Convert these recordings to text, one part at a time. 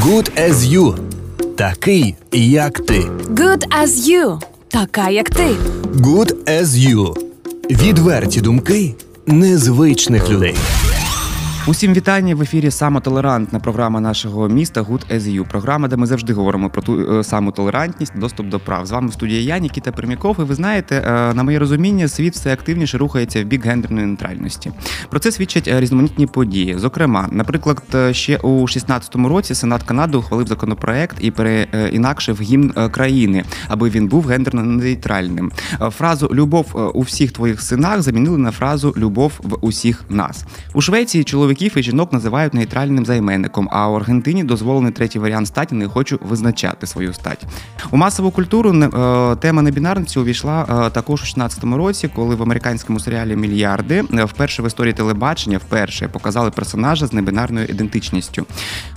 Good as you. Такий, як ти. Good as you. Така, як ти. Good as you. Відверті думки незвичних людей. Усім вітання в ефірі самотолерантна програма нашого міста Good as You. Програма, де ми завжди говоримо про ту е, саму толерантність, доступ до прав. З вами в студії я, Нікіта Пермяков. І ви знаєте, е, на моє розуміння, світ все активніше рухається в бік гендерної нейтральності. Про це свідчать е, різноманітні події. Зокрема, наприклад, ще у 16-му році Сенат Канади ухвалив законопроект і переінакшив гімн країни, аби він був гендерно нейтральним. Фразу Любов у всіх твоїх синах замінили на фразу Любов в усіх нас у Швеції. Чоловік чоловіків і жінок називають нейтральним займенником, а у Аргентині дозволений третій варіант статі не хочу визначати свою стать. У масову культуру е, тема небінарності увійшла е, також у 16-му році, коли в американському серіалі Мільярди е, вперше в історії телебачення вперше показали персонажа з небінарною ідентичністю.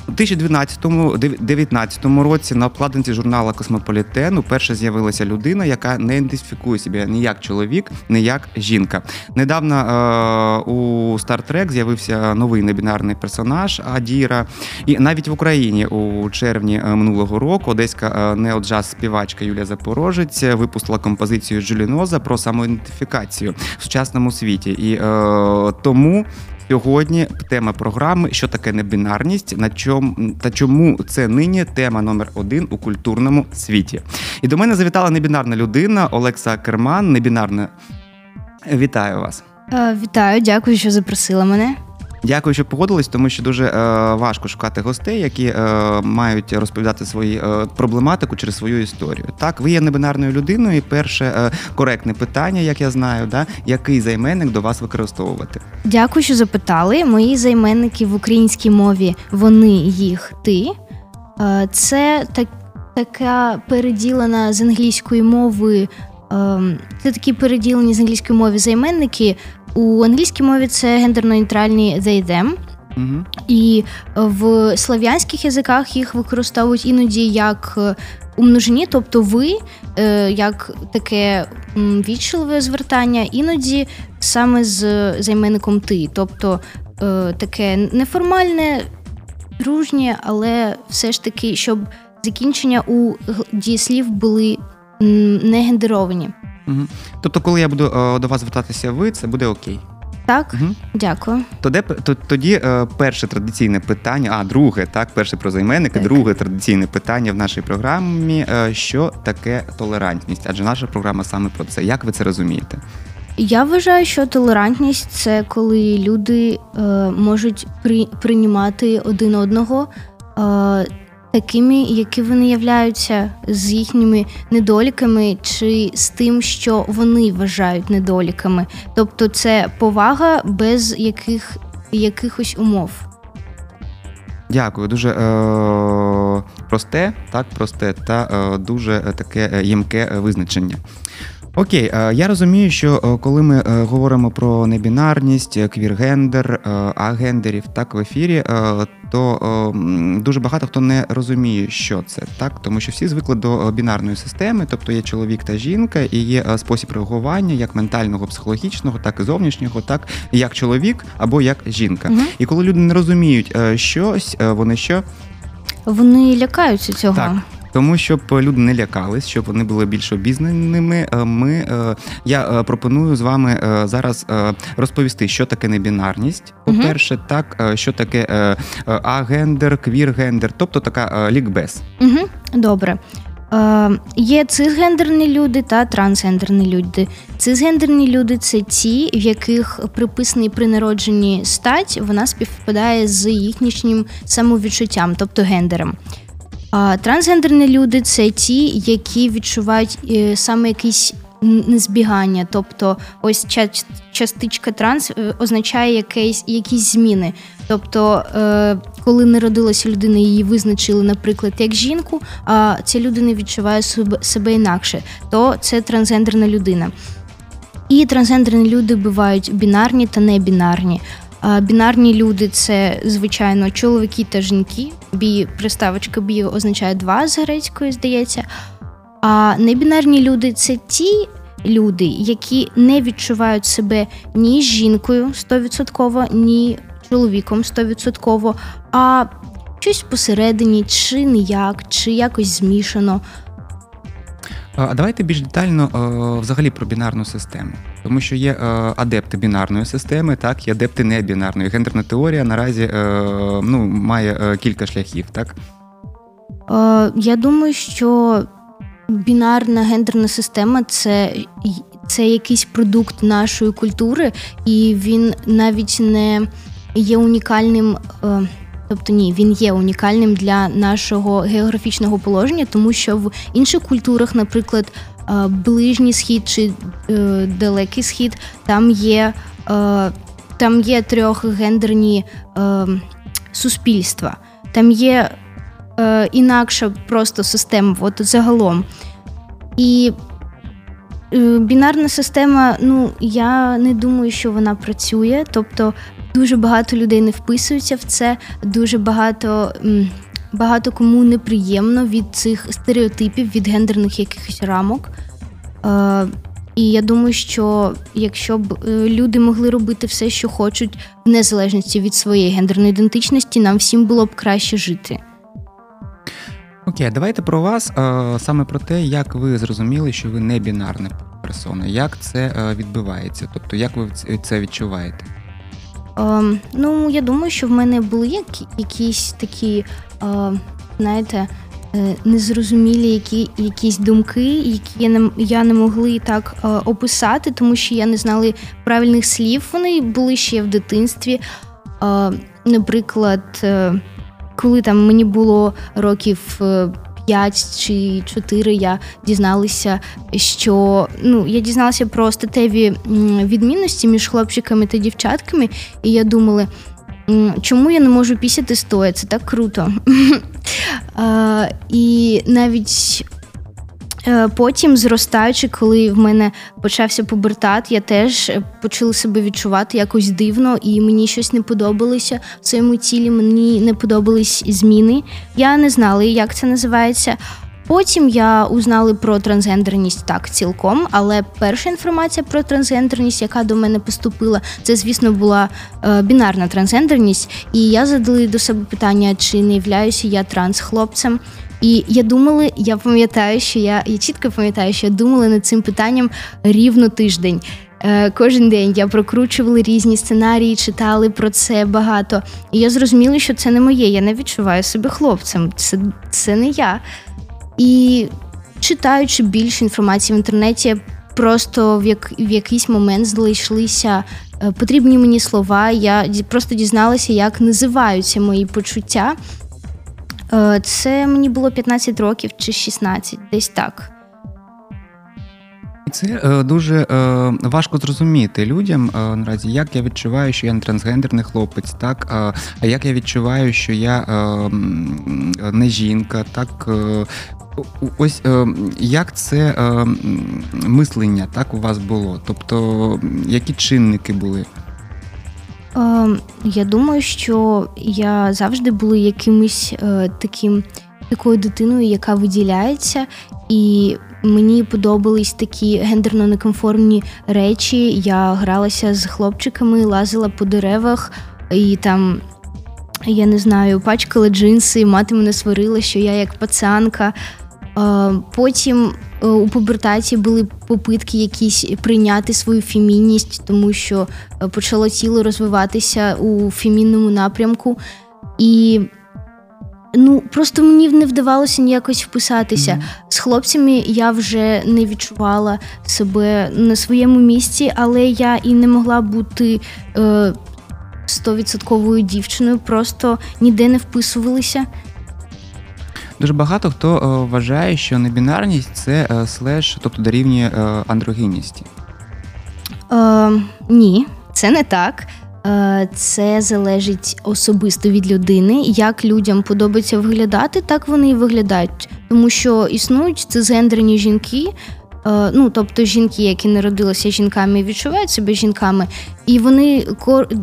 У 2019 році на обкладинці журнала Космополітен уперше з'явилася людина, яка не ідентифікує себе ні як чоловік, ні як жінка. Недавно у Star Trek з'явився новий небінарний персонаж Адіра. І навіть в Україні у червні е, минулого року одеська е, неоджаз співачка Юлія Запорожець випустила композицію Джуліноза про самоідентифікацію в сучасному світі. І е, тому. Сьогодні тема програми, що таке небінарність, на чому та чому це нині тема номер один у культурному світі. І до мене завітала небінарна людина Олекса Керман. Небінарна. Вітаю вас. Вітаю, дякую, що запросила мене. Дякую, що погодились, тому що дуже е, важко шукати гостей, які е, мають розповідати свою е, проблематику через свою історію. Так, ви є небинарною людиною, і перше е, коректне питання, як я знаю, да який займенник до вас використовувати? Dякую, що запитали. Мої займенники в українській мові вони, їх, ти. Е, це так, така переділена з англійської мови. Ем, це такі переділені з англійської мови займенники. У англійській мові це гендерно-нейтральні they them. Угу. І в слов'янських язиках їх використовують іноді як е, у множині, тобто ви, е, як таке вічливе звертання, іноді саме з займенником ти, тобто е, таке неформальне, дружнє, але все ж таки, щоб закінчення у дієслів були не гендеровані. Угу. Тобто, коли я буду е, до вас звертатися, ви це буде окей. Так, угу. дякую. Тоді, тоді е, перше традиційне питання, а друге, так, перше про займенники, так. друге традиційне питання в нашій програмі: е, що таке толерантність? Адже наша програма саме про це. Як ви це розумієте? Я вважаю, що толерантність це коли люди е, можуть при, приймати один одного. Е, такими, які вони являються з їхніми недоліками, чи з тим, що вони вважають недоліками. Тобто це повага без яких, якихось умов. Дякую, дуже е, просте, так просте та е, дуже таке ємке визначення. Окей, е, я розумію, що е, коли ми е, говоримо про небінарність, квіргендер, агендерів так в ефірі, то дуже багато хто не розуміє, що це так, тому що всі звикли до бінарної системи, тобто є чоловік та жінка, і є спосіб реагування як ментального, психологічного, так і зовнішнього, так як чоловік або як жінка. Угу. І коли люди не розуміють щось, вони що. Вони лякаються цього. Так. Тому щоб люди не лякались, щоб вони були більш обізнаними. Е, ми е, я е, пропоную з вами зараз розповісти, що таке небінарність. По перше, так що таке агендер, квіргендер, тобто така лікбез. Угу. Добре. Є цисгендерні люди та трансгендерні люди. Цисгендерні люди це ті, в яких приписаний при народженні стать вона співпадає з їхнішнім самовідчуттям, тобто гендером. Трансгендерні люди це ті, які відчувають е, саме якісь незбігання. Тобто, ось частичка транс е, означає якісь, якісь зміни. Тобто, е, коли народилася людина, її визначили, наприклад, як жінку, а ця людина відчуває себе інакше, то це трансгендерна людина. І трансгендерні люди бувають бінарні та небінарні. Бінарні люди це, звичайно, чоловіки та жінки. Бі, приставочка бі означає два з грецької, здається. А небінарні люди це ті люди, які не відчувають себе ні жінкою 100%, ні чоловіком 100%, а щось посередині, чи ніяк, чи якось змішано. А давайте більш детально е, взагалі про бінарну систему, тому що є е, адепти бінарної системи, так і адепти небінарної. Гендерна теорія наразі е, ну, має кілька шляхів, так? Я думаю, що бінарна гендерна система це, це якийсь продукт нашої культури, і він навіть не є унікальним. е, Тобто ні, він є унікальним для нашого географічного положення, тому що в інших культурах, наприклад, е, ближній схід чи е, далекий схід, там є, е, там є трьохгендерні суспільства, там є інакша просто система, от загалом. І бінарна система, ну я не думаю, що вона працює. Тобто дуже багато людей не вписуються в це, дуже багато. Багато кому неприємно від цих стереотипів, від гендерних якихось рамок. Е, і я думаю, що якщо б е, люди могли робити все, що хочуть, в незалежності від своєї гендерної ідентичності, нам всім було б краще жити. Окей, давайте про вас е, саме про те, як ви зрозуміли, що ви не бінарна персона, як це е, відбувається, тобто як ви це відчуваєте? Ем, ну, я думаю, що в мене були які, якісь такі, е, знаєте, е, незрозумілі які, якісь думки, які я не, я не могли так е, описати, тому що я не знала правильних слів. Вони були ще в дитинстві. Е, наприклад, е, коли там мені було років. е, 5 чи 4 я дізналася, що ну я дізналася про статеві відмінності між хлопчиками та дівчатками, і я думала, чому я не можу пісяти стоя? Це так круто. І навіть е, потім, зростаючи, коли в мене почався пубертат, я теж е, почала себе відчувати якось дивно, і мені щось не подобалося в своєму тілі. Мені не подобались зміни. Я не знала, як це називається. Потім я узнала про трансгендерність так цілком, але перша інформація про трансгендерність, яка до мене поступила, це, звісно, була е, бінарна трансгендерність. І я задала до себе питання, чи не являюся я трансхлопцем. І я думала, я пам'ятаю, що я, я чітко пам'ятаю, що я думала над цим питанням рівно тиждень. Е, Кожен день я прокручувала різні сценарії, читали про це багато. І я зрозуміла, що це не моє. Я не відчуваю себе хлопцем. Це, це не я. І читаючи більше інформації в інтернеті, просто в, як, в якийсь момент знайшлися е, потрібні мені слова. Я просто дізналася, як називаються мої почуття. Е, Це мені було 15 років чи 16, десь так. Це е, дуже е, важко зрозуміти людям наразі, як я відчуваю, що я не трансгендерний хлопець, так а, як я відчуваю, що я не жінка, так. Ось як це мислення так у вас було? Тобто, які чинники були? Е, Я думаю, що я завжди була якимось е, таким такою дитиною, яка виділяється, і мені подобались такі гендерно некомформні речі. Я гралася з хлопчиками, лазила по деревах і там. Я не знаю, пачкала джинси, мати мене сварила, що я як пацанка. Потім е, у пубертаті були попитки якісь прийняти свою фемінність, тому що е, почало тіло розвиватися у фемінному напрямку. І ну, просто мені не вдавалося ніякось вписатися. З хлопцями я вже не відчувала себе на своєму місці, але я і не могла бути е, стовідсотковою дівчиною, просто ніде не вписувалися. Дуже багато хто е, вважає, що небінарність це е, слеш, тобто дорівнює е, андрогінності. Е, ні, це не так. Це залежить особисто від людини. Як людям подобається виглядати, так вони і виглядають. Тому що існують цисгендерні жінки, ну тобто жінки, які народилися жінками і відчувають себе жінками, і вони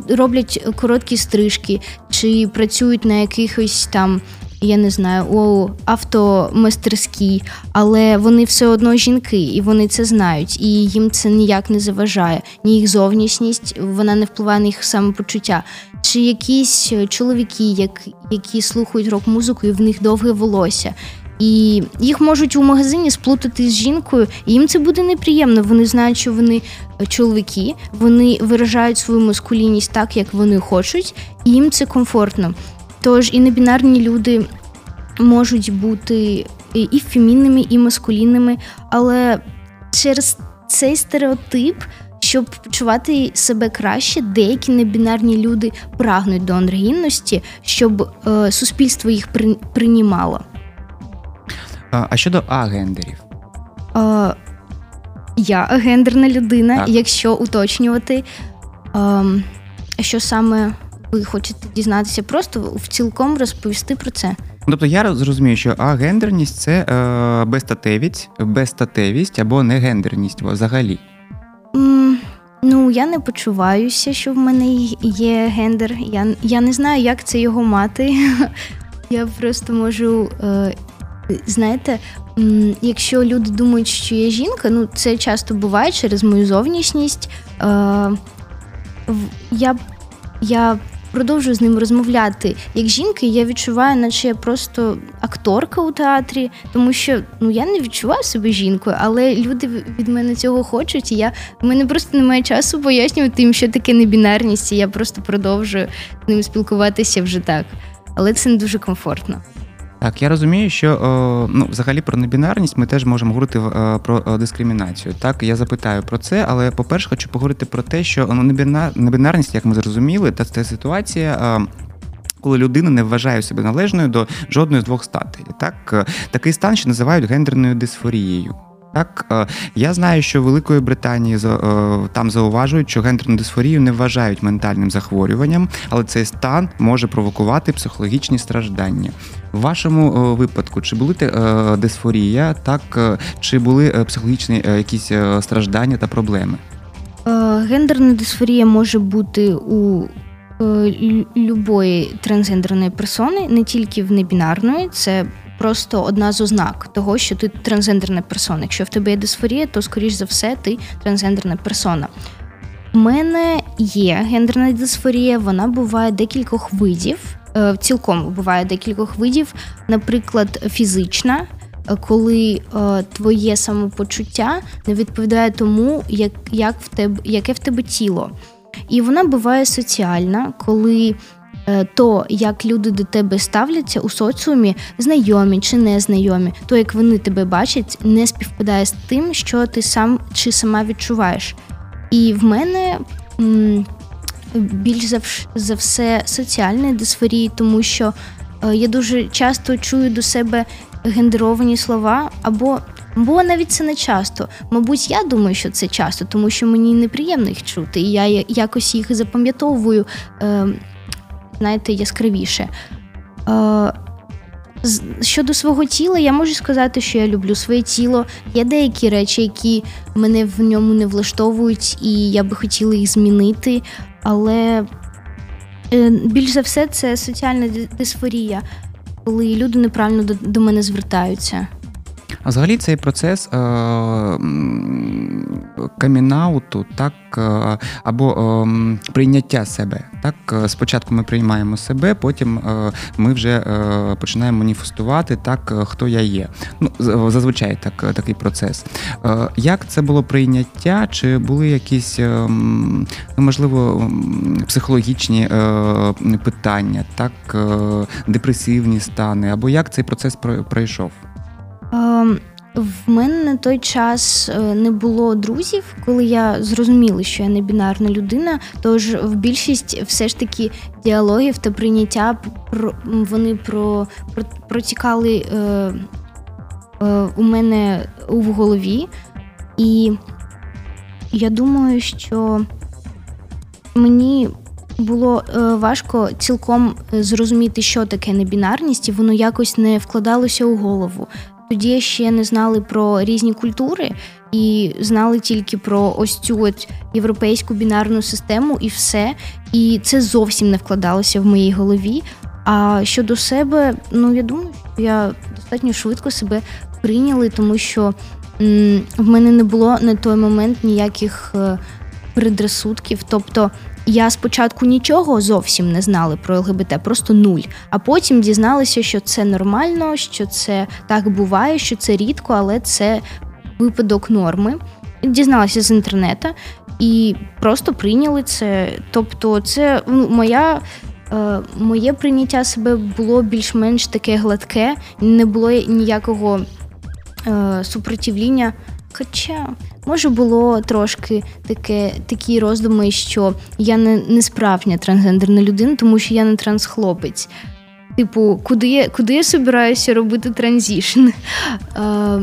роблять короткі стрижки чи працюють на якихось там я не знаю, у автомастерській, але вони все одно жінки, і вони це знають, і їм це ніяк не заважає. Ні їх зовнішність, вона не впливає на їх самопочуття. Чи якісь чоловіки, як, які слухають рок-музику, і в них довге волосся. І їх можуть у магазині сплутати з жінкою, і їм це буде неприємно. Вони знають, що вони чоловіки, вони виражають свою маскулінність так, як вони хочуть, і їм це комфортно. Тож і небінарні люди можуть бути і фемінними, і маскулінними, але через цей стереотип. Щоб почувати себе краще, деякі небінарні люди прагнуть до андрогінності, щоб е, суспільство їх при, приймало. А щодо агендерів? Е, я агендерна людина, так. якщо уточнювати, е, що саме ви хочете дізнатися, просто в цілком розповісти про це. Тобто я зрозумію, що агендерність це е, безстатевість, безстатевість або негендерність взагалі. Mm, ну, я не почуваюся, що в мене є гендер. Я я не знаю, як це його мати. Я просто можу. Е, знаєте, якщо люди думають, що я жінка, ну це часто буває через мою зовнішність. Е, я я продовжую з ним розмовляти як жінки, я відчуваю, наче я просто акторка у театрі, тому що ну я не відчуваю себе жінкою, але люди від мене цього хочуть. і я в мене просто немає часу пояснювати їм, що таке небінарність, і я просто продовжую з ним спілкуватися вже так. Але це не дуже комфортно. Так, я розумію, що ну, взагалі про небінарність ми теж можемо говорити е, про дискримінацію. Так, я запитаю про це, але по-перше, хочу поговорити про те, що ну, небінарність, як ми зрозуміли, та це ситуація. Коли людина не вважає себе належною до жодної з двох статей, так е, такий стан ще називають гендерною дисфорією. Так, е, я знаю, що Великої Британії е, там зауважують, що гендерну дисфорію не вважають ментальним захворюванням, але цей стан може провокувати психологічні страждання. В вашому е, випадку чи були дисфорія, так чи були психологічні якісь страждання та проблеми? Гендерна дисфорія може бути у любої трансгендерної персони, не тільки в небінарної, це просто одна з ознак того, що ти трансгендерна персона. Якщо в тебе є дисфорія, то скоріш за все ти трансгендерна персона. У мене є гендерна дисфорія, вона буває декількох видів. Е, цілком буває декількох видів, наприклад, фізична. Е, коли е, твоє самопочуття не відповідає тому, як як в тебе, яке в тебе тіло. І вона буває соціальна, коли Е, то, як люди до тебе ставляться у соціумі, знайомі чи незнайомі, то як вони тебе бачать, не співпадає з тим, що ти сам чи сама відчуваєш. І в мене м, більш за все соціальні дисфорії, тому що е, я дуже часто чую до себе гендеровані слова, або Бо навіть це не часто. Мабуть, я думаю, що це часто, тому що мені неприємно їх чути, і я якось їх запам'ятовую е, знаєте, яскравіше. Е, Щодо свого тіла, я можу сказати, що я люблю своє тіло. Є деякі речі, які мене в ньому не влаштовують, і я би хотіла їх змінити. Але е, більш за все це соціальна дисфорія, коли люди неправильно до, до мене звертаються. А взагалі цей процес е, камінауту, так е, або е, прийняття себе. Так, е, спочатку ми приймаємо себе, потім е, ми вже починаємо маніфестувати так, хто я є. Ну зазвичай так такий процес. Як це було прийняття? Чи були якісь ну, можливо психологічні питання, так депресивні стани, або як цей процес пройшов? Ем, в мене на той час е, не було друзів, коли я зрозуміла, що я не бінарна людина. Тож в більшість все ж таки діалогів та прийняття вони про, про протікали е, е, у мене в голові, і я думаю, що мені було е, важко цілком зрозуміти, що таке небінарність, і воно якось не вкладалося у голову. Тоді ще не знали про різні культури і знали тільки про ось цю от європейську бінарну систему і все. І це зовсім не вкладалося в моїй голові. А щодо себе, ну я думаю, що я достатньо швидко себе прийняли, тому що м, в мене не було на той момент ніяких е, предрасудків. Тобто я спочатку нічого зовсім не знала про ЛГБТ, просто нуль. А потім дізналася, що це нормально, що це так буває, що це рідко, але це випадок норми. Дізналася з інтернету і просто прийняли це. Тобто, це ну, моя. е, Моє прийняття себе було більш-менш таке гладке, не було ніякого е, супротивління. Хоча, може, було трошки таке, такі роздуми, що я не, не справжня трансгендерна людина, тому що я не трансхлопець. Типу, куди я куди я собираюся робити transition? Е,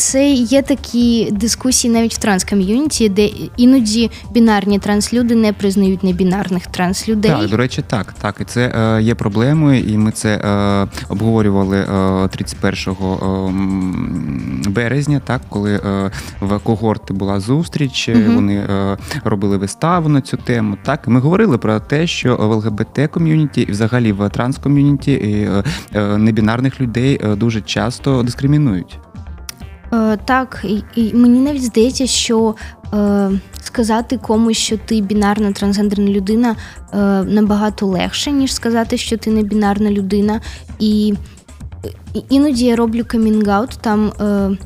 це є такі дискусії навіть в транс community, де іноді бінарні транслюди не признають небінарних транслюдей. Так, до речі, так, так. І це е, є проблемою, і ми це е, обговорювали е, 31 м, березня, так, коли е, в когорти була зустріч, е, Мгм. вони е, робили виставу на цю тему. Так, ми говорили про те, що в ЛГБТ ком'юніті і взагалі в транском'юніті е, е, небінарних людей е, дуже часто дискримінують. Е, так, і, і мені навіть здається, що е, сказати комусь, що ти бінарна трансгендерна людина, е, набагато легше, ніж сказати, що ти не бінарна людина. І, іноді я роблю камінг-аут там. Е,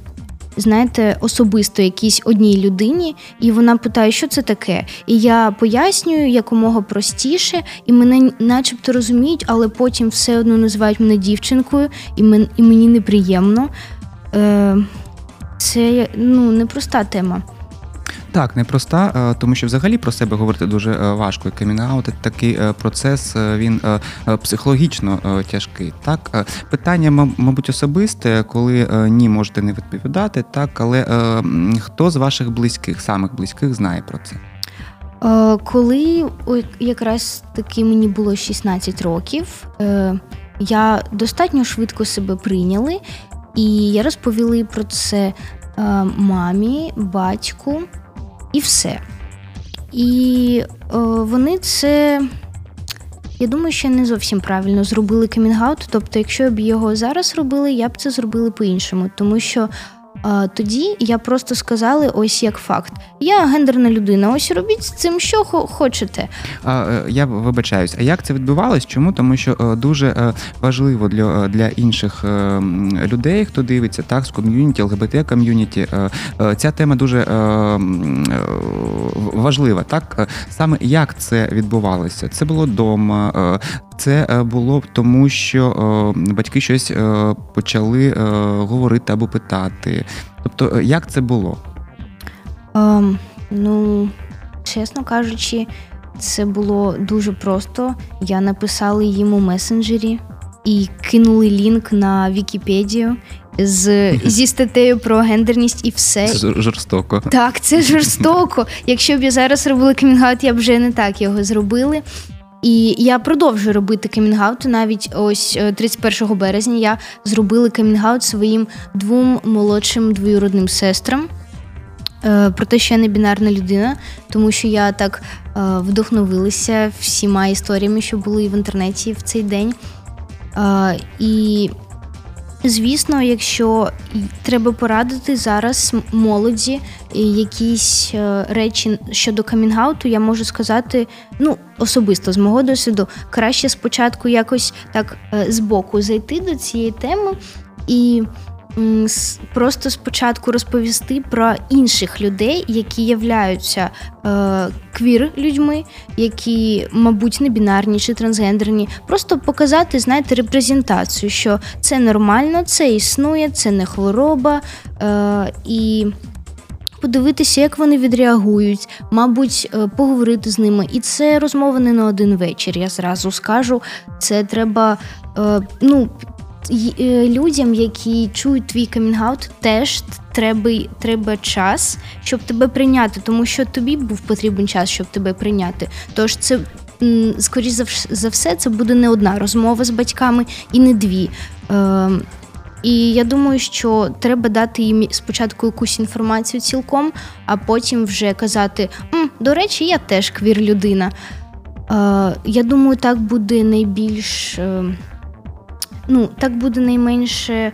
Знаєте, особисто якійсь одній людині, і вона питає, що це таке. І я пояснюю якомога простіше, і мене начебто розуміють, але потім все одно називають мене дівчинкою, і мені неприємно. Е, це ну непроста тема. Так, непроста, е, тому що взагалі про себе говорити дуже е, важко. Камінаут такий е, процес, він психологічно тяжкий. Так, питання, мабуть, особисте, коли ні, можете не відповідати, так, але хто з ваших близьких, самих близьких, знає про це? Коли якраз таки мені було 16 років, я достатньо швидко себе прийняли, і я розповіли про це е, мамі, батьку і все. І е, вони це. Я думаю, що не зовсім правильно зробили камінгаут. Тобто, якщо б його зараз робили, я б це зробила по-іншому. Тому що тоді я просто сказала ось як факт: я гендерна людина, ось робіть з цим, що хо- хочете. Е, Я вибачаюсь, а як це відбувалось? Чому? Тому що е, дуже е, важливо для, для інших людей, хто дивиться так з ком'юніті, ЛГБТ ком'юніті. Ця тема дуже важлива. Так саме як це відбувалося? Це було вдома. Це е, було тому, що е, батьки щось е, почали говорити або питати. Тобто, як це було? Ем, ну, чесно кажучи, це було дуже просто. Я написала їм у месенджері і кинули лінк на Вікіпедію з, зі статтею про гендерність і все. Це жорстоко. Так, це жорстоко. Якщо б я зараз робила coming out, я б вже не так його зробили. І я продовжую робити coming out'и. Навіть ось е, 31 березня я зробила coming out своїм двом молодшим двоюродним сестрам. е, Про те, що я не бінарна людина, тому що я так е, вдохновилася всіма історіями, що були в інтернеті в цей день. Е, І Звісно, якщо треба порадити зараз молоді якісь е, речі щодо камінгауту, я можу сказати, ну особисто з мого досвіду, краще спочатку якось так е, збоку зайти до цієї теми і просто спочатку розповісти про інших людей, які являються е, квір людьми, які, мабуть, не бінарні чи трансгендерні. Просто показати, знаєте, репрезентацію, що це нормально, це існує, це не хвороба. Е, і подивитися, як вони відреагують, мабуть, е, поговорити з ними. І це розмова не на один вечір. Я зразу скажу. Це треба. Е, ну, Людям, які чують твій камінгаут, теж треба, треба час, щоб тебе прийняти, тому що тобі був потрібен час, щоб тебе прийняти. Тож це, скоріш за все, це буде не одна розмова з батьками і не дві. Е, і я думаю, що треба дати їм спочатку якусь інформацію цілком, а потім вже казати: до речі, я теж квір людина. Я думаю, так буде найбільш. Ну, так буде найменше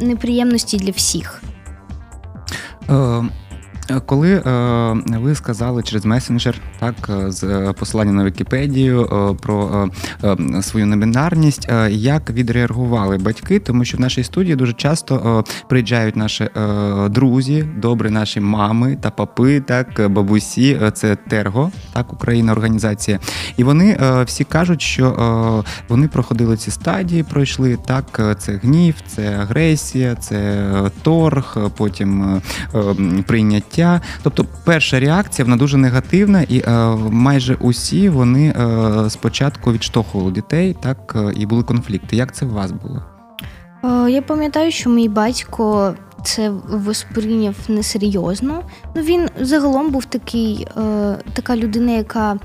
неприємності для всіх. Е, коли е, ви сказали через месенджер, так е, з посилання на Вікіпедію про свою номінарність, як відреагували батьки, тому що в нашій студії дуже часто приїжджають наші друзі, добрі наші мами та папи, так бабусі, це Терго, так Україна організація, і вони всі кажуть, що вони проходили ці стадії, пройшли так. Це гнів, це агресія, це торг, потім прийняття життя. Тобто, перша реакція вона дуже негативна, і е, майже усі вони е, спочатку відштовхували дітей, так е, і були конфлікти. Як це у вас було? Я пам'ятаю, що мій батько це восприйняв несерйозно. Ну він загалом був такий, е, така людина, яка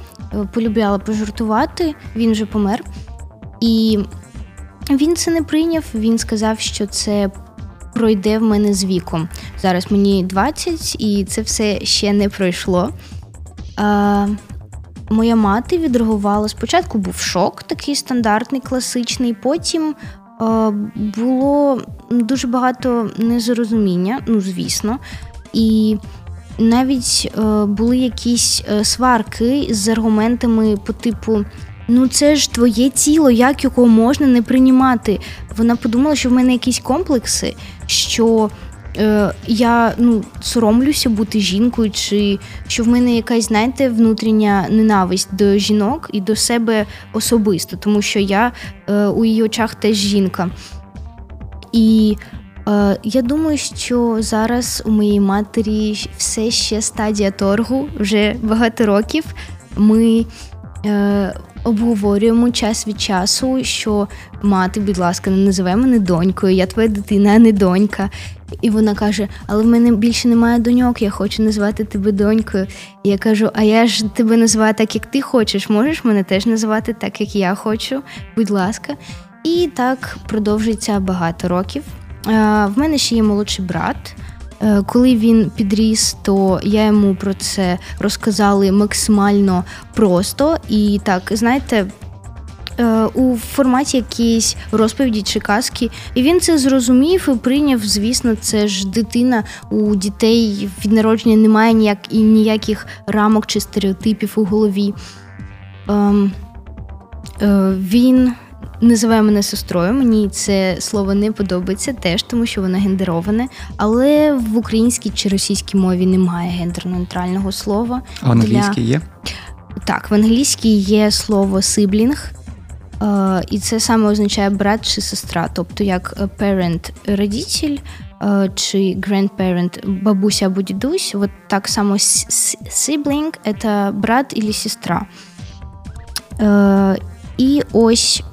полюбляла пожартувати. Він вже помер. І він це не прийняв. Він сказав, що це пройде в мене з віком. Зараз мені 20, і це все ще не пройшло. А, Моя мати відреагувала. Спочатку був шок, такий стандартний, класичний. Потім а, було дуже багато незрозуміння, ну звісно. І навіть а, були якісь е, сварки з аргументами по типу. Ну, це ж твоє тіло, як його можна не приймати. Вона подумала, що в мене якісь комплекси, що е, я ну, соромлюся бути жінкою, чи що в мене якась, знаєте, внутрішня ненависть до жінок і до себе особисто, тому що я е, у її очах теж жінка. І е, я думаю, що зараз у моїй матері все ще стадія торгу, вже багато років. Ми е, обговорюємо час від часу, що мати, будь ласка, не називай мене донькою, я твоя дитина, а не донька. І вона каже: Але в мене більше немає доньок, я хочу назвати тебе донькою. І я кажу: А я ж тебе називаю так, як ти хочеш. Можеш мене теж називати так, як я хочу, будь ласка. І так продовжується багато років. В мене ще є молодший брат. Е, коли він підріс, то я йому про це розказала максимально просто і так, знаєте. Е, у форматі якісь розповіді чи казки, і він це зрозумів і прийняв. Звісно, це ж дитина у дітей від народження немає ніяк і ніяких рамок чи стереотипів у голові. Ем, е, Він називає мене сестрою. Мені це слово не подобається теж, тому що воно гендероване. Але в українській чи російській мові немає гендерно-нейтрального слова. А в англійській є? Так, в англійській є слово сиблінг. Uh, і це саме означає брат чи сестра, тобто як parent родитель uh, чи grandparent, бабуся або дідусь, от так само sibling – це брат і сестра. Uh, і ось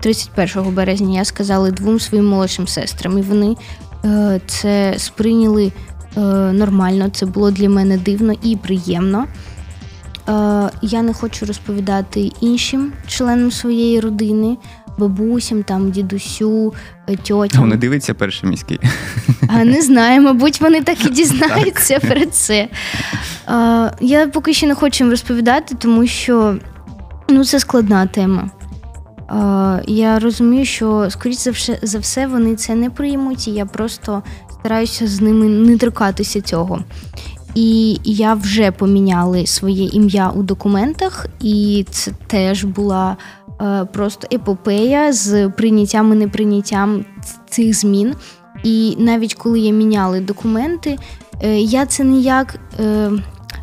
31 березня я сказала двом своїм молодшим сестрам, і вони е, це сприйняли е, нормально. Це було для мене дивно і приємно. Е, я не хочу розповідати іншим членам своєї родини, бабусям, там, дідусю, тьотям. Вони дивиться перший міський. Не знаю, мабуть, вони так і дізнаються так. про це. Я поки що не хочу їм розповідати, тому що Ну, це складна тема. Я розумію, що, скоріш за все, вони це не приймуть, і я просто стараюся з ними не торкатися цього. І я вже поміняла своє ім'я у документах, і це теж була е, просто епопея з прийняттям і неприйняттям цих змін. І навіть коли я міняла документи, е, я це ніяк.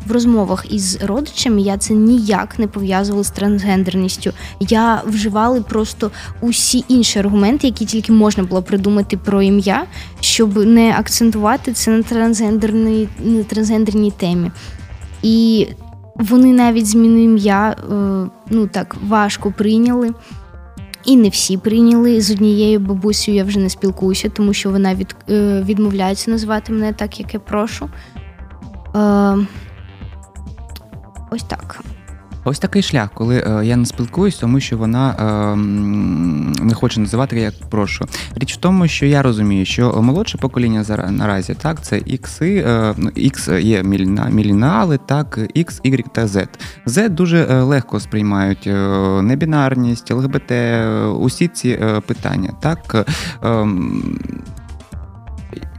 В розмовах із родичами я це ніяк не пов'язувала з трансгендерністю. Я вживала просто усі інші аргументи, які тільки можна було придумати про ім'я, щоб не акцентувати це на трансгендерній на трансгендерній темі. І вони навіть зміну ім'я е, ну так важко прийняли. І не всі прийняли з однією бабусею я вже не спілкуюся, тому що вона від, е, відмовляється назвати мене так, як я прошу. Е, Ось так. Ось такий шлях, коли е, я не спілкуюсь, тому що вона е, не хоче називати, як прошу. Річ в тому, що я розумію, що молодше покоління зара- наразі, так, це ікси, е, ну, ікс є міліна- мілінаали, так, X, Y та Z. Z дуже е, легко сприймають е, небінарність, ЛГБТ, е, усі ці питання. Так,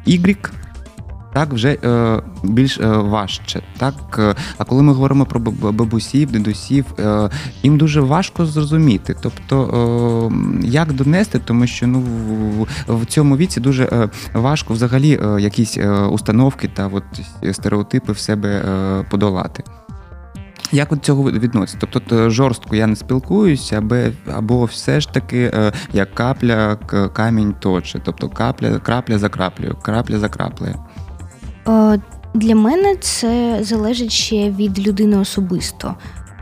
Y так вже е, більш е, важче. Так? Е, А коли ми говоримо про бабусів, дідусів, е, їм дуже важко зрозуміти. Тобто, е, як донести, тому що ну, в, в цьому віці дуже е, важко взагалі якісь установки та от стереотипи в себе подолати. Як от цього відноситься? Тобто жорстко я не спілкуюся, або, або все ж таки як капля камінь точить. Тобто капля, крапля за краплею, крапля за краплею. Е, Для мене це залежить ще від людини особисто.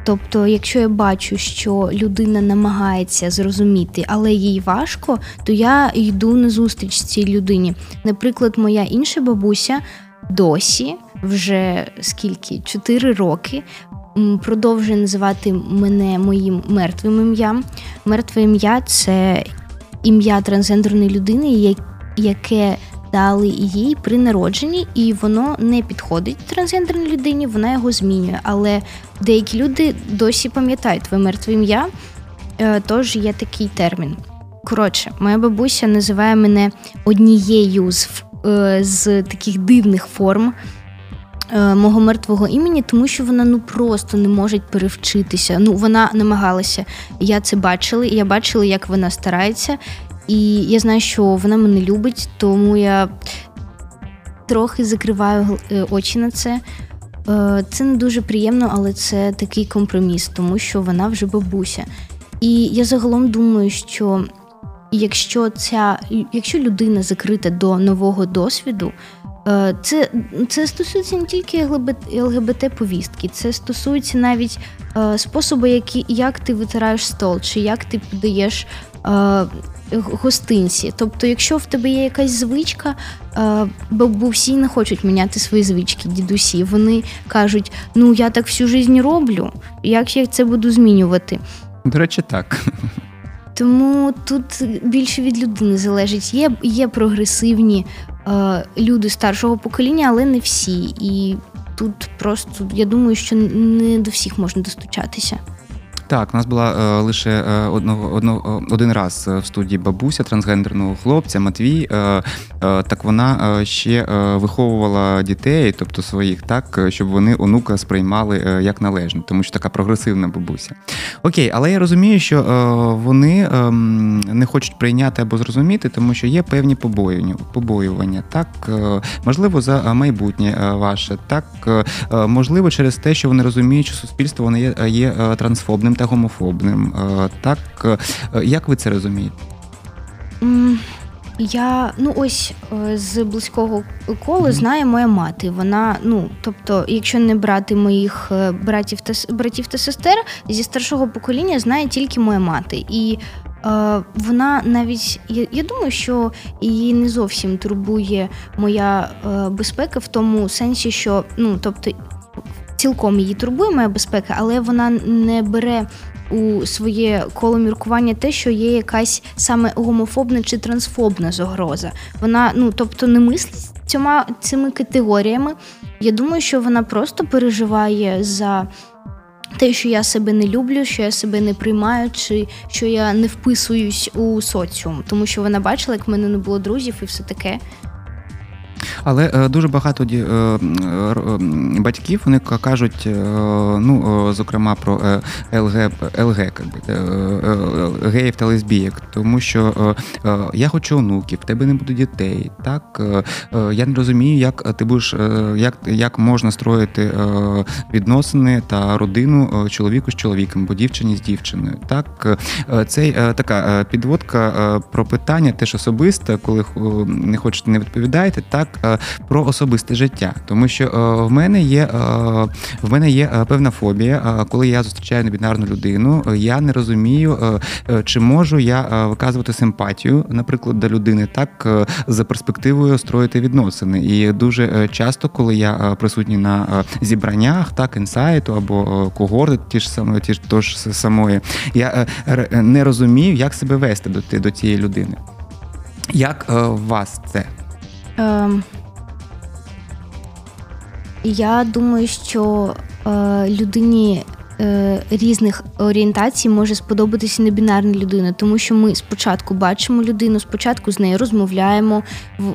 Тобто, якщо я бачу, що людина намагається зрозуміти, але їй важко, то я йду на зустріч цій людині. Наприклад, моя інша бабуся досі вже скільки 4 роки продовжує називати мене моїм мертвим ім'ям. Мертве ім'я це ім'я трансгендерної людини, яке дали їй при народженні, і воно не підходить трансгендерній людині, вона його змінює. Але деякі люди досі пам'ятають твоє мертве ім'я, е, тож є такий термін. Коротше, моя бабуся називає мене однією з, е, з таких дивних форм. е, Мого мертвого імені, тому що вона ну просто не може перевчитися. Ну вона намагалася. Я це бачила, і я бачила, як вона старається. І я знаю, що вона мене любить, тому я трохи закриваю е, очі на це. Е, Це не дуже приємно, але це такий компроміс, тому що вона вже бабуся. І я загалом думаю, що якщо ця, якщо людина закрита до нового досвіду, е, це, це стосується не тільки ЛГБТ повістки, це стосується навіть способу, які, як ти витираєш стол, чи як ти подаєш гостинці. Тобто, якщо в тебе є якась звичка, е, бабусі не хочуть міняти свої звички, дідусі. Вони кажуть: ну я так всю життя роблю, як я це буду змінювати. До речі, так. Тому тут більше від людини залежить. Є, є прогресивні е, люди старшого покоління, але не всі. І тут просто я думаю, що не до всіх можна достучатися. Так, у нас була е, лише е, одного, одного, один раз е, в студії бабуся трансгендерного хлопця Матвій. Е, е, так вона е, ще е, виховувала дітей, тобто своїх, так, е, щоб вони онука сприймали е, як належно, тому що така прогресивна бабуся. Окей, але я розумію, що е, вони е, не хочуть прийняти або зрозуміти, тому що є певні побоювання, побоювання. Так, е, можливо, за е, майбутнє е, ваше, так, е, е, можливо, через те, що вони розуміють, що суспільство воно є, е, трансфобним та гомофобним. Е, Так, е, як ви це розумієте? Я ну ось е, з близького кола знає моя мати. Вона, ну тобто, якщо не брати моїх братів та братів та сестер, зі старшого покоління знає тільки моя мати. І е, вона навіть я, я думаю, що її не зовсім турбує моя е, безпека в тому сенсі, що ну тобто. Цілком її турбує моя безпека, але вона не бере у своє коло міркування те, що є якась саме гомофобна чи трансфобна загроза. Вона, ну тобто, не мислить цьома цими категоріями. Я думаю, що вона просто переживає за те, що я себе не люблю, що я себе не приймаю, чи що я не вписуюсь у соціум, тому що вона бачила, як в мене не було друзів і все таке. Але е, дуже багато е, батьків вони кажуть, е, ну, зокрема, про ЛГ, ЛГ геїв та лесбійок, тому що я хочу онуків, в тебе не буде дітей. Так? Я не розумію, як ти будеш, як, як можна строїти відносини та родину чоловіку з чоловіком, бо дівчині з дівчиною. Так? Це така підводка про питання, теж особисте, коли не хочете, не відповідаєте. Так, про особисте життя, тому що е, в мене є е, в мене є е, певна фобія. Е, коли я зустрічаю небінарну людину, е, я не розумію, е, е, чи можу я е, виказувати симпатію, наприклад, до людини, так е, за перспективою строїти відносини. І дуже е, часто, коли я е, присутній на е, зібраннях, так інсайту або е, когорти, ті ж самої, ті ж тож самої, я е, не розумію, як себе вести до, до цієї людини. Як е, у вас це? Ем, я думаю, що е, людині е, різних орієнтацій може сподобатися небінарна людина, тому що ми спочатку бачимо людину, спочатку з нею розмовляємо,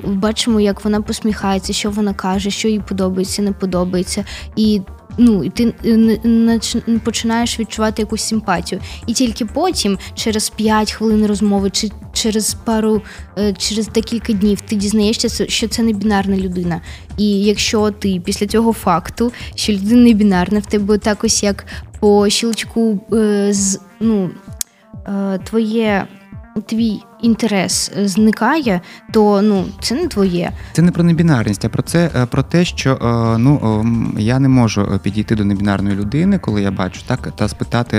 бачимо, як вона посміхається, що вона каже, що їй подобається, не подобається. І Ну, і ти е, починаєш відчувати якусь симпатію. І тільки потім, через 5 хвилин розмови, чи через пару, е, через декілька днів, ти дізнаєшся, що це не бінарна людина. І якщо ти після цього факту, що людина не бінарна, в тебе так ось як по щелчку е, з ну, твоє. Твій інтерес зникає, то ну це не твоє. Це не про небінарність, а про це е, про те, що е, ну е, я не можу підійти до небінарної людини, коли я бачу так, та спитати,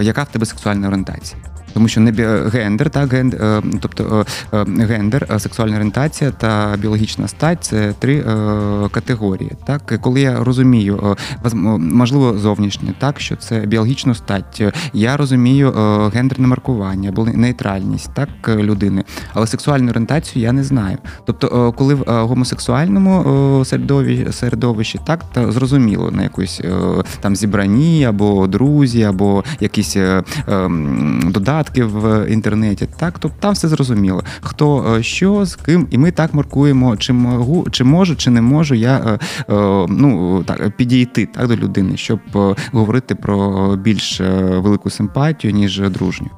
яка в тебе сексуальна орієнтація. Тому що не бі- гендер, так ген, е, тобто е, е, гендер, сексуальна орієнтація та біологічна стать це три категорії. Так, коли я розумію, можливо, зовнішнє, так що це біологічну стать, я розумію гендерне маркування або нейтральність так людини, але сексуальну орієнтацію я не знаю. Тобто, коли в гомосексуальному середовищі, так та зрозуміло на якусь там зібранні, або друзі, або якісь ем, додатки в інтернеті. Так, тобто там все зрозуміло. Хто е, що з ким, і ми так маркуємо, чи можу, чи можу, чи не можу я е, е, ну так підійти так до людини, щоб е, говорити про більш е, велику симпатію ніж дружню.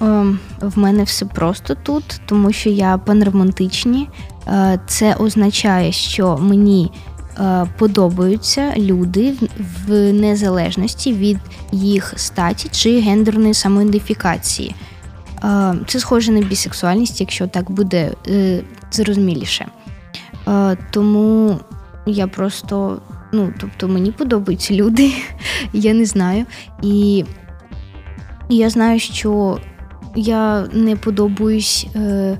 Ем, В мене все просто тут, тому що я панромантичні. Е, Це означає, що мені е, подобаються люди в- незалежності від їх статі чи гендерної самоідентифікації. Е, Це схоже на бісексуальність, якщо так буде е, зрозуміліше. Е, Тому я просто, ну, тобто мені подобаються люди, я не знаю. І я знаю, що я не подобаюсь е,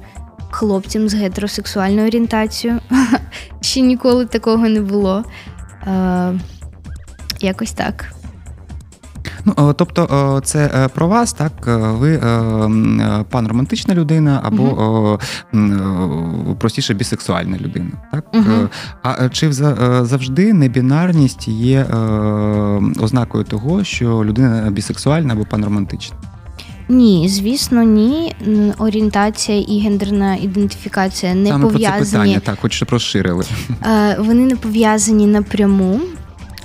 хлопцям з гетеросексуальною орієнтацією. Ще ніколи такого не було. Е, якось так. Ну, е, тобто, е, це про вас, так? Ви м, е, панромантична людина або е, простіше бісексуальна людина. Так? Е, А чи завжди небінарність є ознакою того, що людина бісексуальна або панромантична? Ні, звісно, ні. Орієнтація і гендерна ідентифікація не Саме про це питання, пов'язані. так, хоч розширили. Е, Вони не пов'язані напряму.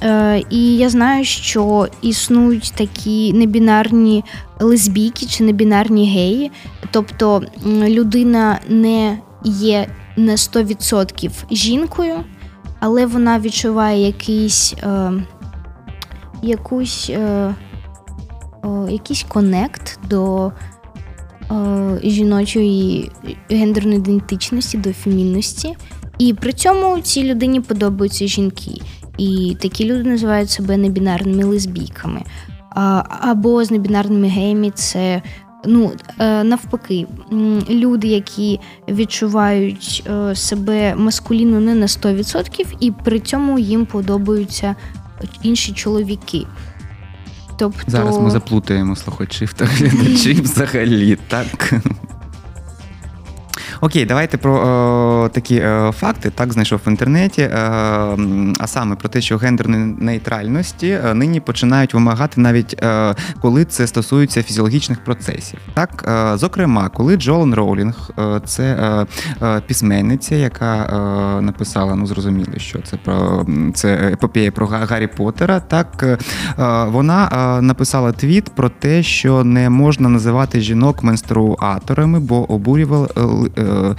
Е, І я знаю, що існують такі небінарні лесбійки чи небінарні геї. Тобто людина не є на 100% жінкою, але вона відчуває якийсь, е, якусь, е, о, якийсь конект до е, жіночої гендерної ідентичності, до фемінності. І при цьому цій людині подобаються жінки. І такі люди називають себе небінарними лесбійками. Або з небінарними геями це ну, е, навпаки, люди, які відчувають е, себе маскулінно не на 100%, і при цьому їм подобаються інші чоловіки. Тобто, Зараз ми заплутаємо слухачів та глядачів взагалі, так. Окей, давайте про е, такі е, факти. Так знайшов в інтернеті. Е, а саме про те, що гендерної нейтральності е, нині починають вимагати навіть е, коли це стосується фізіологічних процесів. Так, е, зокрема, коли Джолан Роулінг, це письменниця, яка написала, ну зрозуміло, що це про це епопея про Га- Гаррі Поттера. Так вона написала твіт про те, що не можна називати жінок менструаторами, бо обурювали. Е,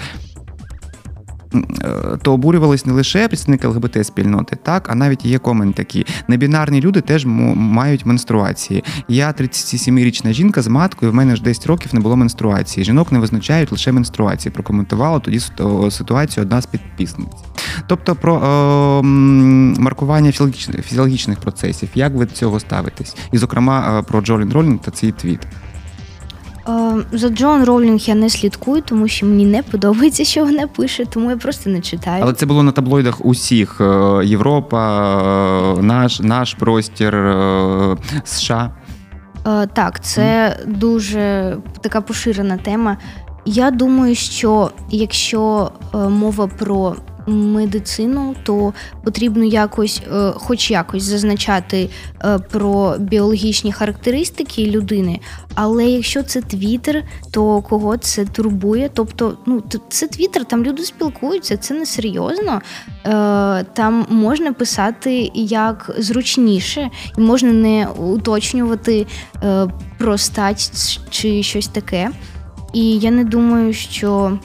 то обурювались не лише представники ЛГБТ спільноти, так а навіть є комент такі. Небінарні люди теж мають менструації. Я 37-річна жінка з маткою. В мене ж 10 років не було менструації. Жінок не визначають лише менструації. Прокоментувала тоді ситуацію одна з підписниць. Тобто про е, маркування фізіологічних, фізіологічних процесів, як ви до цього ставитесь? І, зокрема, е, про Джолін Ролінг та цей твіт. Е, за Джон Ролінг я не слідкую, тому що мені не подобається, що вона пише, тому я просто не читаю. Але це було на таблоїдах усіх: е, Європа, е, наш наш простір США. Так, це дуже така поширена тема. Я думаю, що якщо мова про медицину, то потрібно якось, е, хоч якось, зазначати е, про біологічні характеристики людини. Але якщо це твіттер, то кого це турбує? Тобто, ну це твіттер, там люди спілкуються, це не серйозно. Е, там можна писати як зручніше, і можна не уточнювати про стать чи щось таке. І я не думаю, що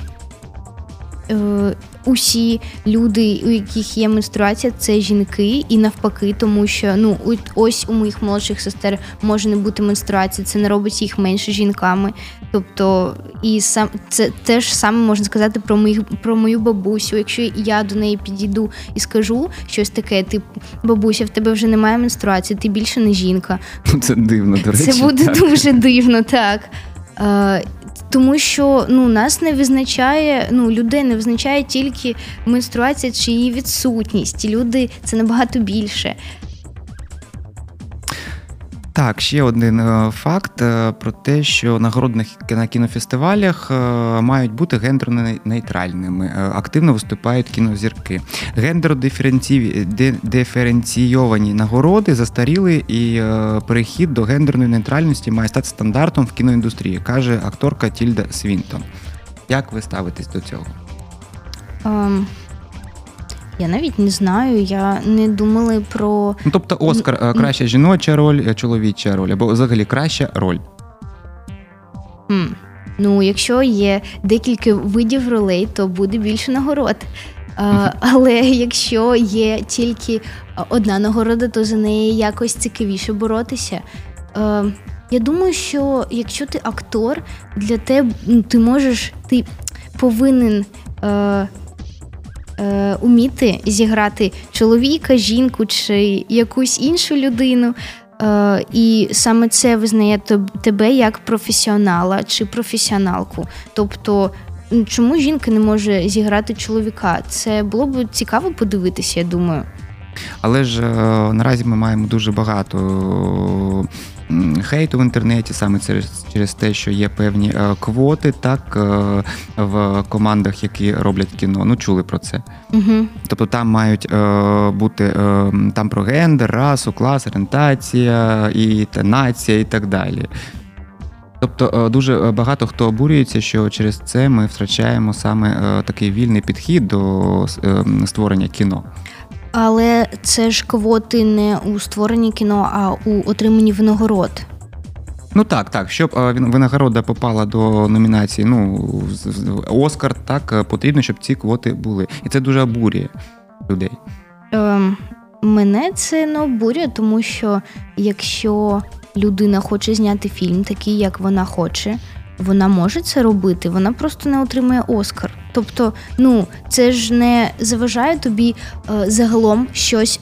усі люди, у яких є менструація, це жінки, і навпаки, тому що ну ось у моїх молодших сестер може не бути менструації, це не робить їх менше жінками. Тобто, і сам це теж саме можна сказати про моїх про мою бабусю. Якщо я до неї підійду і скажу щось таке, типу бабуся, в тебе вже немає менструації, ти більше не жінка. Це дивно, до речі. Це буде так. дуже дивно, так. Тому що ну нас не визначає, ну людей не визначає тільки менструація чи її відсутність. Люди це набагато більше. Так, ще один е, факт е, про те, що нагородних на кінофестивалях е, мають бути гендерно нейтральними. Активно виступають кінозірки. Гендер диференційовані нагороди застаріли, і перехід до гендерної нейтральності має стати стандартом в кіноіндустрії, каже акторка Тільда Свінтон. Як ви ставитесь до цього? Um... Я навіть не знаю, я не думала про. Ну, Тобто, Оскар е, краща жіноча роль, е, чоловіча роль, або взагалі краща роль. Mm. Ну, якщо є декілька видів ролей, то буде більше нагород. А, але якщо є тільки одна нагорода, то за неї якось цікавіше боротися. А, я думаю, що якщо ти актор, для тебе ну, ти можеш, ти повинен. А, е, уміти зіграти чоловіка, жінку чи якусь іншу людину. Е, І саме це визнає тебе як професіонала чи професіоналку. Тобто, чому жінка не може зіграти чоловіка? Це було б цікаво подивитися, я думаю. Але ж е, наразі ми маємо дуже багато хейту в інтернеті саме через через те, що є певні е, квоти, так е, в командах, які роблять кіно. Ну чули про це. Угу. Тобто там мають бути там про гендер, расу, клас, орієнтація і та нація, і так далі. Тобто дуже багато хто обурюється, що через це ми втрачаємо саме такий вільний підхід до створення кіно. Але це ж квоти не у створенні кіно, а у отриманні винагород. Ну так, так. Щоб винагорода попала до номінації, ну Оскар, так е, потрібно, щоб ці квоти були. І це дуже обурює людей. Ем, Мене це не обурює, тому що якщо людина хоче зняти фільм, такий, як вона хоче, вона може це робити, вона просто не отримує Оскар. Тобто, ну це ж не заважає тобі е, загалом щось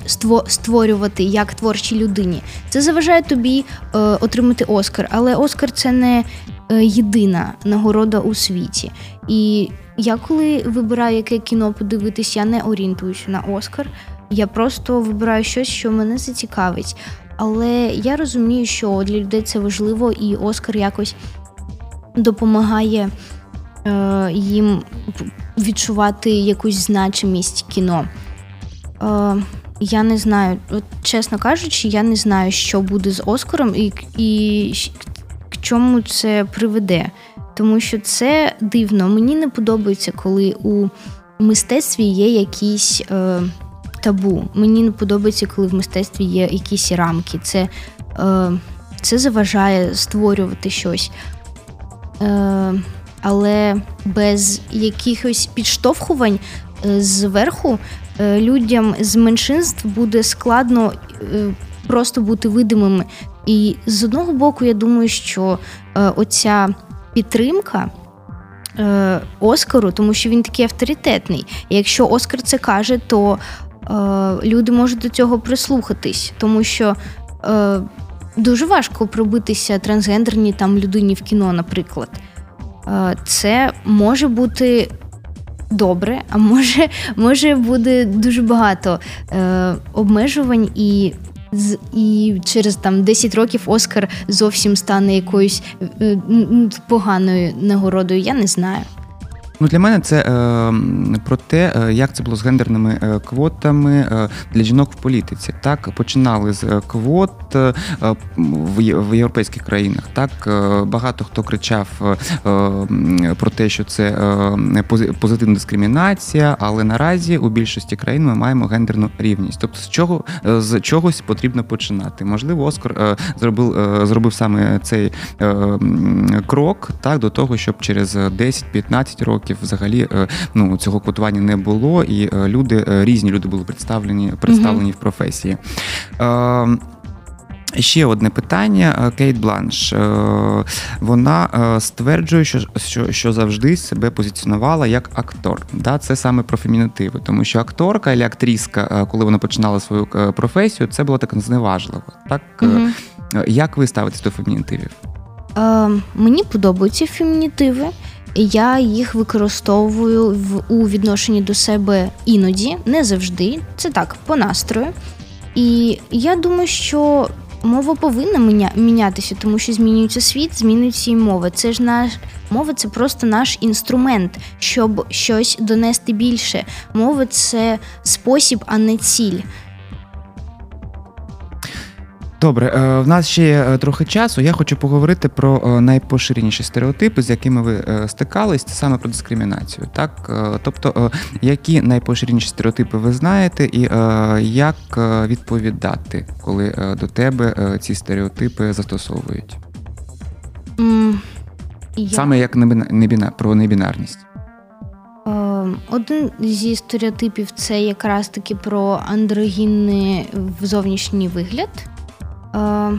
створювати як творчій людині. Це заважає тобі е, отримати Оскар. Але Оскар це не е, єдина нагорода у світі. І я коли вибираю яке кіно подивитись, я не орієнтуюся на Оскар. Я просто вибираю щось, що мене зацікавить. Але я розумію, що для людей це важливо, і Оскар якось допомагає е, їм відчувати якусь значимість кіно. Е, Я не знаю, от чесно кажучи, я не знаю, що буде з Оскаром і, і к чому це приведе. Тому що це дивно. Мені не подобається, коли у мистецтві є якісь е, табу. Мені не подобається, коли в мистецтві є якісь рамки. Це, е, Це заважає створювати щось. Е, але без якихось підштовхувань е, зверху е, людям з меншинств буде складно просто бути видимими. І з одного боку, я думаю, що оця підтримка. Оскару, тому що він такий авторитетний. І якщо Оскар це каже, то е, люди можуть до цього прислухатись, тому що е, дуже важко пробитися трансгендерній там людині в кіно, наприклад. Е, це може бути добре, а може може буде дуже багато е, обмежувань і. І через там 10 років Оскар зовсім стане якоюсь е, поганою нагородою. Я не знаю. Ну для мене це е, про те, е, як це було з гендерними е, квотами е, для жінок в політиці. Так починали з квот в європейських країнах. Так багато хто кричав про те, що це позитивна дискримінація, але наразі у більшості країн ми маємо гендерну рівність. Тобто, з чого з чогось потрібно починати. Можливо, Оскар зробив зробив саме цей крок так до того, щоб через 10-15 років років взагалі е, ну цього квотування не було, і е, люди е, різні люди були представлені представлені угу. в професії. Ще одне питання. Кейт Бланш. Вона стверджує, що що, що завжди себе позиціонувала як актор. Да, Це саме про фемінітиви, тому що акторка або актріска, коли вона починала свою професію, це було так зневажливо. Так угу. як ви ставитесь до фемінітивів? Е, Мені подобаються фемінітиви я їх використовую в у відношенні до себе іноді, не завжди. Це так, по настрою. І я думаю, що мова повинна міня, мінятися, тому що змінюється світ, змінюється і мова. Це ж наш мова це просто наш інструмент, щоб щось донести більше. Мова це спосіб, а не ціль. Добре, е, в нас ще є е, трохи часу. Я хочу поговорити про е, найпоширеніші стереотипи, з якими ви стикались, це саме про дискримінацію. Так, тобто, які найпоширеніші стереотипи ви знаєте, і як відповідати, коли до тебе ці стереотипи застосовують? Mm, я... Саме як небіна про небінарність. Один зі стереотипів це якраз таки про андрогінний зовнішній вигляд. Е,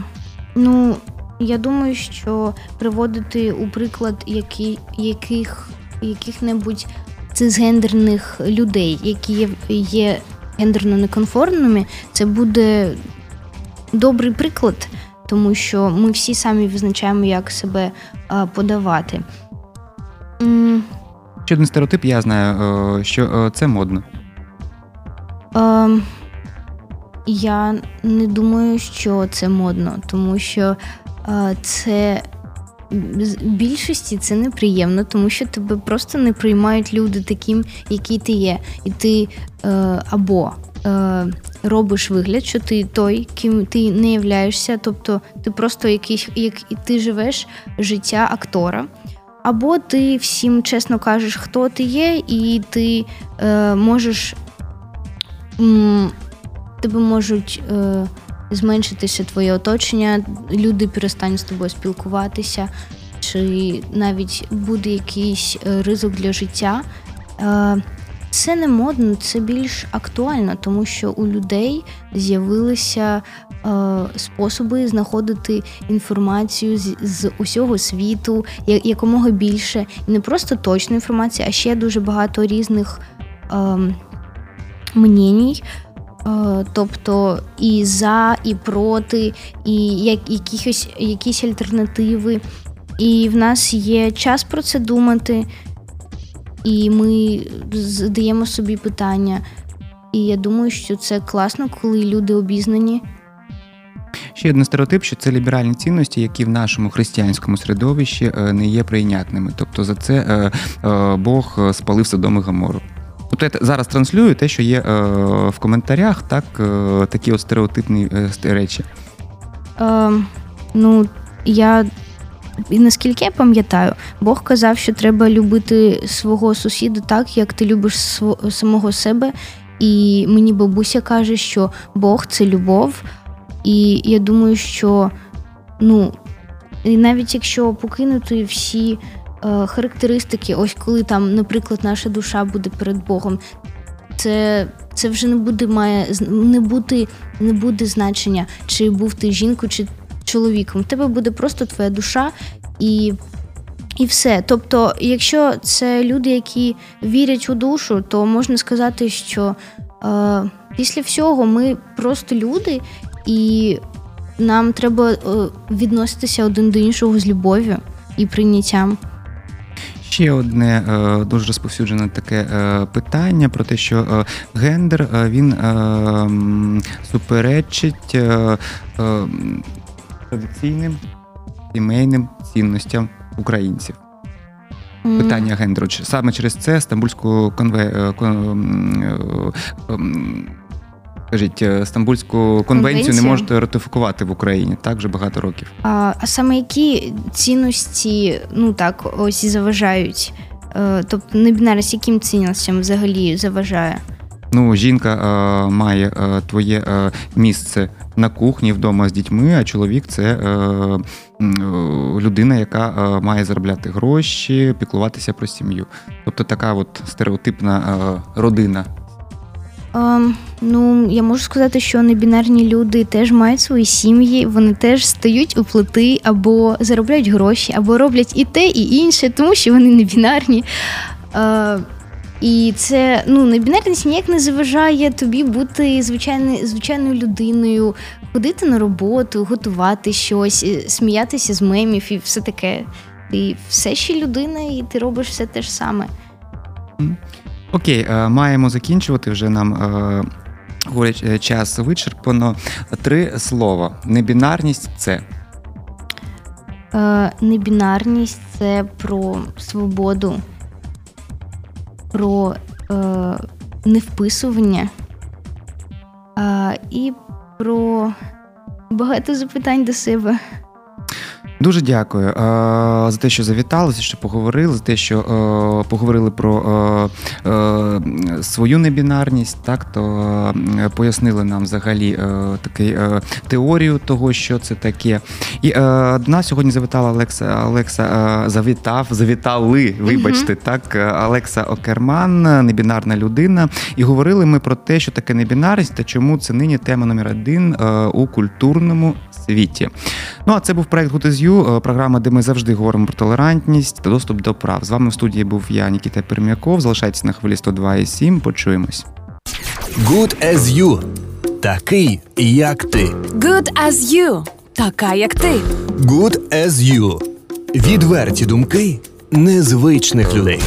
Ну, я думаю, що приводити у приклад які, яких, яких-небудь цисгендерних людей, які є, є гендерно неконформними, це буде добрий приклад, тому що ми всі самі визначаємо, як себе е, подавати. Ще один стереотип, я знаю, е, що е, це модно. Е, я не думаю, що це модно, тому що е, це більшості це неприємно, тому що тебе просто не приймають люди таким, який ти є. І ти е, або е, робиш вигляд, що ти той, ким ти не являєшся, тобто ти просто якийсь, як ти живеш життя актора. Або ти всім чесно кажеш, хто ти є, і ти е, можеш. Тебе можуть е, зменшитися твоє оточення, люди перестануть з тобою спілкуватися, чи навіть буде якийсь е, ризик для життя. Е, це не модно, це більш актуально, тому що у людей з'явилися е, способи знаходити інформацію з, з усього світу, якомога більше, і не просто точна інформація, а ще дуже багато різних е, мненій. Е, тобто і за, і проти, і якісь, якісь альтернативи. І в нас є час про це думати, і ми задаємо собі питання. І я думаю, що це класно, коли люди обізнані. Ще один стереотип, що це ліберальні цінності, які в нашому християнському середовищі е, не є прийнятними. Тобто за це е, Бог спалив Содом і Гомору. Тобто я зараз транслюю те, що є е, в коментарях, так, е, такі от стереотипні е, речі. Е, ну, я і наскільки я пам'ятаю, Бог казав, що треба любити свого сусіда так, як ти любиш св- самого себе. І мені бабуся каже, що Бог це любов. І я думаю, що ну, навіть якщо покинути всі характеристики, ось коли там, наприклад, наша душа буде перед Богом, це це вже не буде має не бути, не буде значення, чи був ти жінкою, чи чоловіком. У тебе буде просто твоя душа і. І все. Тобто, якщо це люди, які вірять у душу, то можна сказати, що е, після всього ми просто люди, і нам треба е, відноситися один до іншого з любов'ю і прийняттям. Ще одне е, дуже розповсюджене таке е, питання про те, що е, гендер він суперечить традиційним сімейним цінностям українців. Питання гендеру. Саме через це Стамбульську конве... Скажіть, е, Стамбульську конвенцію не можете ратифікувати в Україні так вже багато років. А а саме які цінності ну так ось заважають? Е, тобто небінарність яким цінностям взагалі заважає? Ну, жінка е, має е, твоє е, місце на кухні вдома з дітьми, а чоловік це е, людина, яка має заробляти гроші, піклуватися про сім'ю. Тобто така от стереотипна родина Ем, ну, я можу сказати, що небінарні люди теж мають свої сім'ї, вони теж стають у плити або заробляють гроші, або роблять і те, і інше, тому що вони не бінарні. Е, і це ну, небінарність ніяк не заважає тобі бути звичайною, звичайною людиною, ходити на роботу, готувати щось, е, сміятися з мемів і все таке. Ти все ще людина, і ти робиш все те ж саме. Окей, е, маємо закінчувати вже нам. Е, говорять, е, час вичерпано. Три слова. Небінарність це. Е, Небінарність це про свободу, про е, невписування е, і про багато запитань до себе. Дуже дякую е, за те, що завітали, за що поговорили, за те, що е, поговорили про е, свою небінарність. Так то пояснили нам взагалі таку теорію того, що це таке. І до нас сьогодні завітала Олекса Олекса завітав, завітали, вибачте, угу. так, Олекса Окерман, небінарна людина. І говорили ми про те, що таке небінарність та чому це нині тема номер один у культурному світі. Ну а це був проект Good Е, програма, де ми завжди говоримо про толерантність та доступ до прав. З вами в студії був я, Нікіта Пермяков. Залишайтесь на хвилі 102,7. Почуємось. Good as you. Такий, як ти. Good as you. Така, як ти. Good as you. Відверті думки незвичних людей.